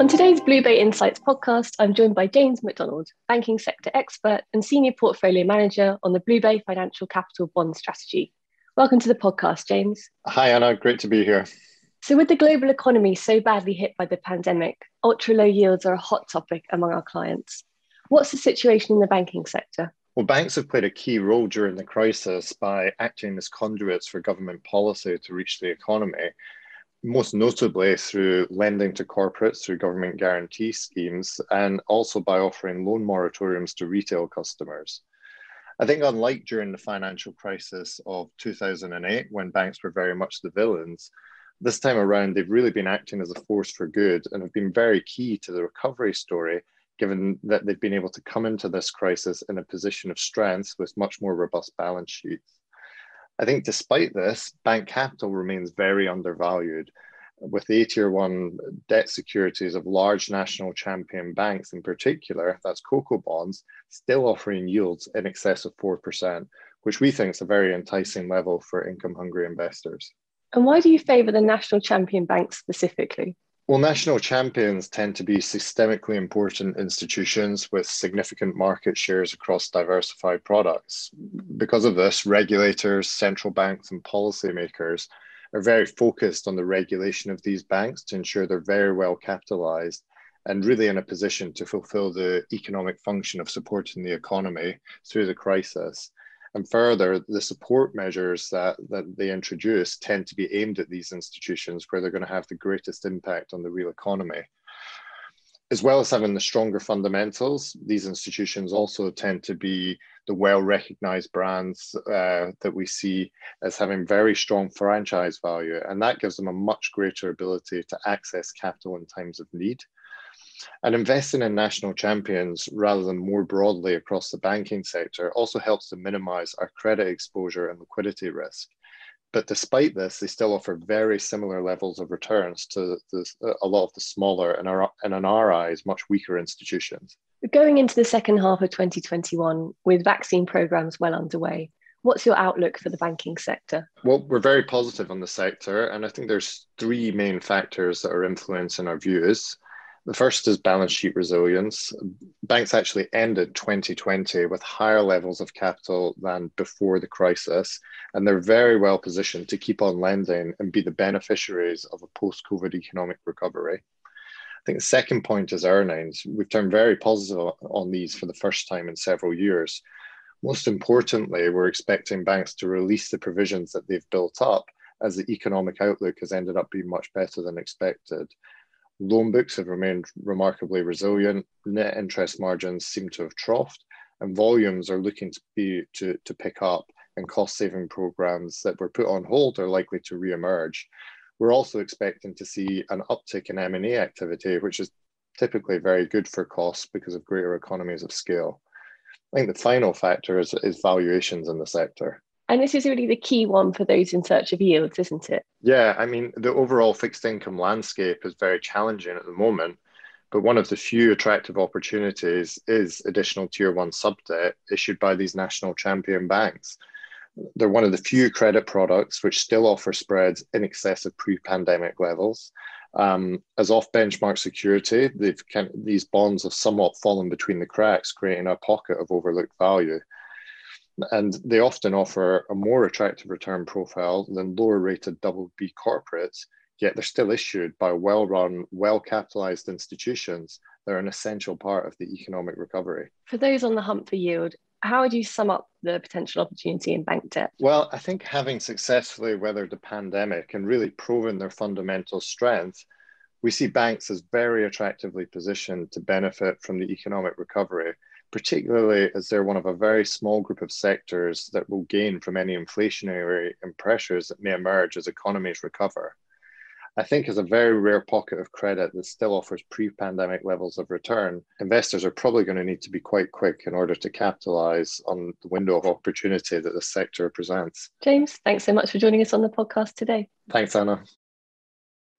On today's BlueBay Insights podcast, I'm joined by James McDonald, banking sector expert and senior portfolio manager on the BlueBay Financial Capital Bond Strategy. Welcome to the podcast, James. Hi, Anna. Great to be here. So, with the global economy so badly hit by the pandemic, ultra low yields are a hot topic among our clients. What's the situation in the banking sector? Well, banks have played a key role during the crisis by acting as conduits for government policy to reach the economy most notably through lending to corporates through government guarantee schemes and also by offering loan moratoriums to retail customers. I think, unlike during the financial crisis of 2008, when banks were very much the villains, this time around they've really been acting as a force for good and have been very key to the recovery story, given that they've been able to come into this crisis in a position of strength with much more robust balance sheets. I think despite this, bank capital remains very undervalued, with the tier one debt securities of large national champion banks in particular, that's CoCo bonds, still offering yields in excess of 4%, which we think is a very enticing level for income hungry investors. And why do you favour the national champion banks specifically? Well, national champions tend to be systemically important institutions with significant market shares across diversified products. Because of this, regulators, central banks, and policymakers are very focused on the regulation of these banks to ensure they're very well capitalized and really in a position to fulfill the economic function of supporting the economy through the crisis. And further, the support measures that, that they introduce tend to be aimed at these institutions where they're going to have the greatest impact on the real economy. As well as having the stronger fundamentals, these institutions also tend to be the well recognized brands uh, that we see as having very strong franchise value. And that gives them a much greater ability to access capital in times of need. And investing in national champions rather than more broadly across the banking sector also helps to minimize our credit exposure and liquidity risk. But despite this, they still offer very similar levels of returns to the, a lot of the smaller and, our, and in our eyes, much weaker institutions. Going into the second half of 2021, with vaccine programs well underway, What's your outlook for the banking sector? Well, we're very positive on the sector, and I think there's three main factors that are influencing our views. The first is balance sheet resilience. Banks actually ended 2020 with higher levels of capital than before the crisis, and they're very well positioned to keep on lending and be the beneficiaries of a post COVID economic recovery. I think the second point is earnings. We've turned very positive on these for the first time in several years. Most importantly, we're expecting banks to release the provisions that they've built up as the economic outlook has ended up being much better than expected. Loan books have remained remarkably resilient. Net interest margins seem to have troughed, and volumes are looking to be to, to pick up. And cost saving programs that were put on hold are likely to re-emerge. We're also expecting to see an uptick in M&A activity, which is typically very good for costs because of greater economies of scale. I think the final factor is, is valuations in the sector. And this is really the key one for those in search of yields, isn't it? Yeah, I mean, the overall fixed income landscape is very challenging at the moment. But one of the few attractive opportunities is additional tier one sub debt issued by these national champion banks. They're one of the few credit products which still offer spreads in excess of pre pandemic levels. Um, as off benchmark security, kind of, these bonds have somewhat fallen between the cracks, creating a pocket of overlooked value and they often offer a more attractive return profile than lower rated double B corporates, yet they're still issued by well run, well capitalized institutions that are an essential part of the economic recovery. For those on the hunt for yield, how would you sum up the potential opportunity in bank debt? Well, I think having successfully weathered the pandemic and really proven their fundamental strength, we see banks as very attractively positioned to benefit from the economic recovery particularly as they're one of a very small group of sectors that will gain from any inflationary pressures that may emerge as economies recover. I think as a very rare pocket of credit that still offers pre-pandemic levels of return, investors are probably going to need to be quite quick in order to capitalize on the window of opportunity that the sector presents. James, thanks so much for joining us on the podcast today. Thanks, Anna.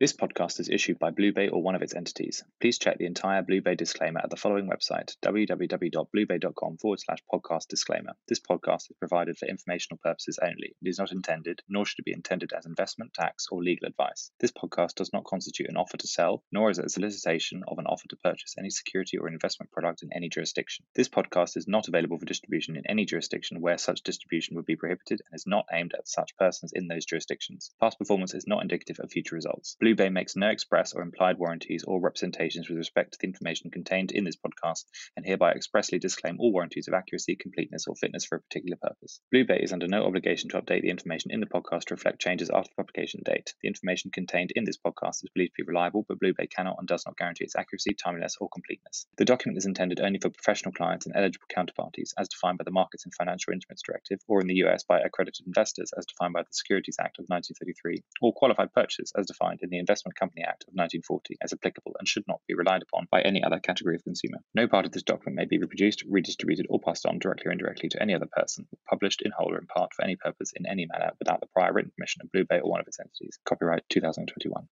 This podcast is issued by BlueBay or one of its entities. Please check the entire BlueBay disclaimer at the following website, www.bluebay.com forward slash podcast disclaimer. This podcast is provided for informational purposes only. It is not intended, nor should it be intended as investment, tax, or legal advice. This podcast does not constitute an offer to sell, nor is it a solicitation of an offer to purchase any security or investment product in any jurisdiction. This podcast is not available for distribution in any jurisdiction where such distribution would be prohibited and is not aimed at such persons in those jurisdictions. Past performance is not indicative of future results. Blue BlueBay makes no express or implied warranties or representations with respect to the information contained in this podcast and hereby expressly disclaim all warranties of accuracy, completeness, or fitness for a particular purpose. BlueBay is under no obligation to update the information in the podcast to reflect changes after the publication date. The information contained in this podcast is believed to be reliable, but BlueBay cannot and does not guarantee its accuracy, timeliness, or completeness. The document is intended only for professional clients and eligible counterparties as defined by the Markets and Financial Instruments Directive, or in the US by accredited investors as defined by the Securities Act of 1933, or qualified purchasers as defined in the Investment Company Act of 1940 as applicable and should not be relied upon by any other category of consumer. No part of this document may be reproduced, redistributed, or passed on directly or indirectly to any other person, published in whole or in part for any purpose in any manner without the prior written permission of BlueBay or one of its entities. Copyright 2021.